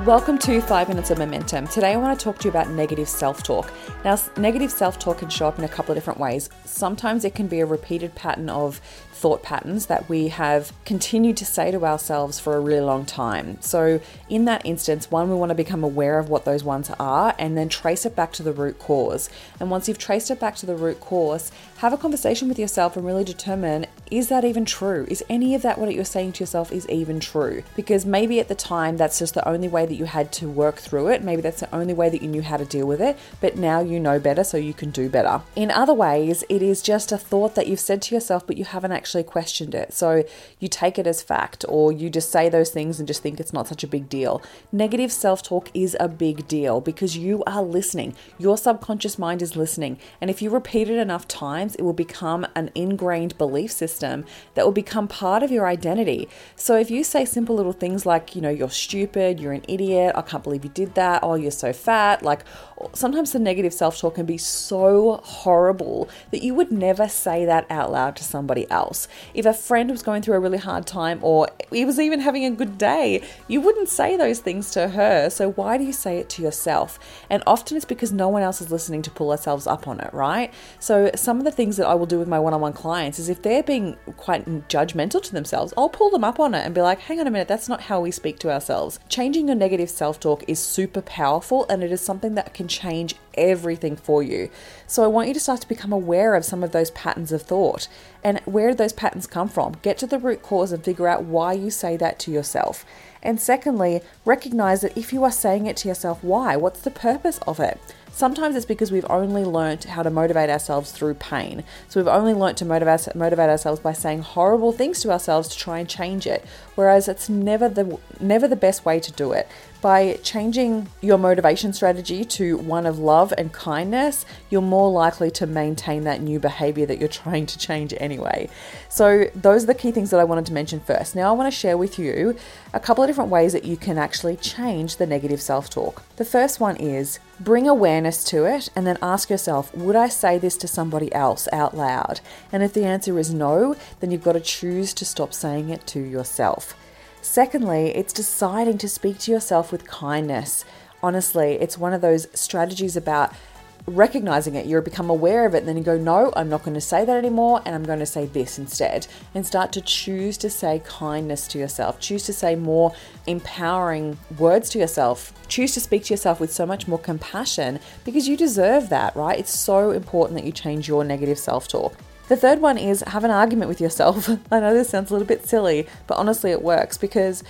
Welcome to 5 Minutes of Momentum. Today I want to talk to you about negative self talk. Now, negative self talk can show up in a couple of different ways. Sometimes it can be a repeated pattern of thought patterns that we have continued to say to ourselves for a really long time. So, in that instance, one, we want to become aware of what those ones are and then trace it back to the root cause. And once you've traced it back to the root cause, have a conversation with yourself and really determine is that even true? Is any of that what you're saying to yourself is even true? Because maybe at the time that's just the only way that you had to work through it. Maybe that's the only way that you knew how to deal with it, but now you know better so you can do better. In other ways, it is just a thought that you've said to yourself, but you haven't actually actually questioned it. So you take it as fact, or you just say those things and just think it's not such a big deal. Negative self talk is a big deal because you are listening. Your subconscious mind is listening. And if you repeat it enough times, it will become an ingrained belief system that will become part of your identity. So if you say simple little things like, you know, you're stupid, you're an idiot, I can't believe you did that, oh, you're so fat, like sometimes the negative self talk can be so horrible that you would never say that out loud to somebody else. If a friend was going through a really hard time or he was even having a good day, you wouldn't say those things to her. So why do you say it to yourself? And often it's because no one else is listening to pull ourselves up on it, right? So some of the things that I will do with my one on one clients is if they're being quite judgmental to themselves, I'll pull them up on it and be like, hang on a minute, that's not how we speak to ourselves. Changing your negative self talk is super powerful and it is something that can change everything for you. So I want you to start to become aware of some of those patterns of thought and where those patterns come from. Get to the root cause and figure out why you say that to yourself. And secondly, recognize that if you are saying it to yourself, why? What's the purpose of it? Sometimes it's because we've only learnt how to motivate ourselves through pain. So we've only learnt to motivate, motivate ourselves by saying horrible things to ourselves to try and change it. Whereas it's never the never the best way to do it. By changing your motivation strategy to one of love and kindness, you're more likely to maintain that new behavior that you're trying to change anyway. So, those are the key things that I wanted to mention first. Now, I want to share with you a couple of different ways that you can actually change the negative self talk. The first one is bring awareness to it and then ask yourself, would I say this to somebody else out loud? And if the answer is no, then you've got to choose to stop saying it to yourself. Secondly, it's deciding to speak to yourself with kindness. Honestly, it's one of those strategies about recognizing it. You become aware of it, and then you go, No, I'm not going to say that anymore, and I'm going to say this instead. And start to choose to say kindness to yourself, choose to say more empowering words to yourself, choose to speak to yourself with so much more compassion because you deserve that, right? It's so important that you change your negative self talk. The third one is have an argument with yourself. I know this sounds a little bit silly, but honestly, it works because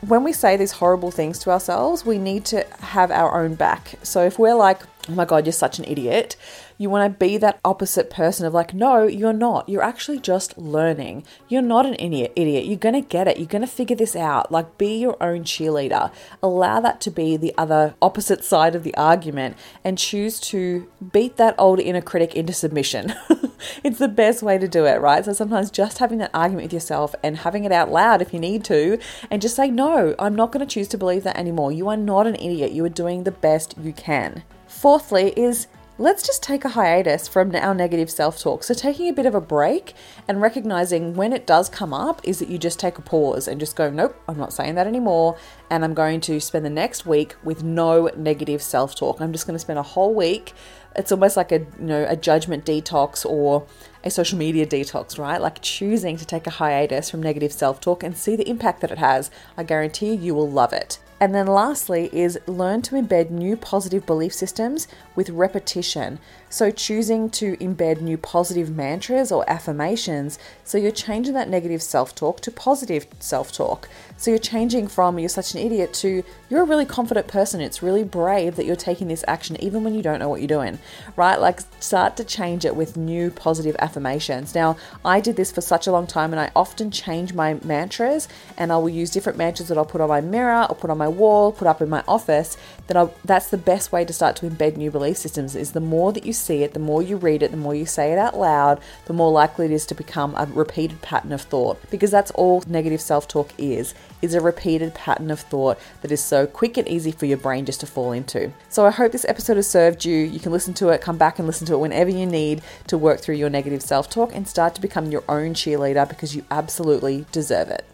when we say these horrible things to ourselves, we need to have our own back. So if we're like, oh my God, you're such an idiot, you want to be that opposite person of like, no, you're not. You're actually just learning. You're not an idiot. Idiot. You're gonna get it. You're gonna figure this out. Like, be your own cheerleader. Allow that to be the other opposite side of the argument, and choose to beat that old inner critic into submission. it's the best way to do it, right? So sometimes just having that argument with yourself and having it out loud if you need to, and just say, no, I'm not going to choose to believe that anymore. You are not an idiot. You are doing the best you can. Fourthly, is let's just take a hiatus from our negative self talk. So, taking a bit of a break and recognizing when it does come up is that you just take a pause and just go, Nope, I'm not saying that anymore. And I'm going to spend the next week with no negative self talk. I'm just going to spend a whole week. It's almost like a you know a judgment detox or a social media detox, right? Like choosing to take a hiatus from negative self talk and see the impact that it has. I guarantee you will love it. And then lastly is learn to embed new positive belief systems with repetition. So choosing to embed new positive mantras or affirmations. So you're changing that negative self talk to positive self talk. So you're changing from you're such an idiot to you're a really confident person. It's really brave that you're taking this action even when you don't know what you're doing, right? Like start to change it with new positive affirmations. Now, I did this for such a long time and I often change my mantras and I will use different mantras that I'll put on my mirror or put on my wall, put up in my office, then that's the best way to start to embed new belief systems is the more that you see it, the more you read it, the more you say it out loud, the more likely it is to become a repeated pattern of thought because that's all negative self-talk is is a repeated pattern of thought that is so quick and easy for your brain just to fall into. So I hope this episode has served you. You can listen to it, come back and listen to it whenever you need to work through your negative self-talk and start to become your own cheerleader because you absolutely deserve it.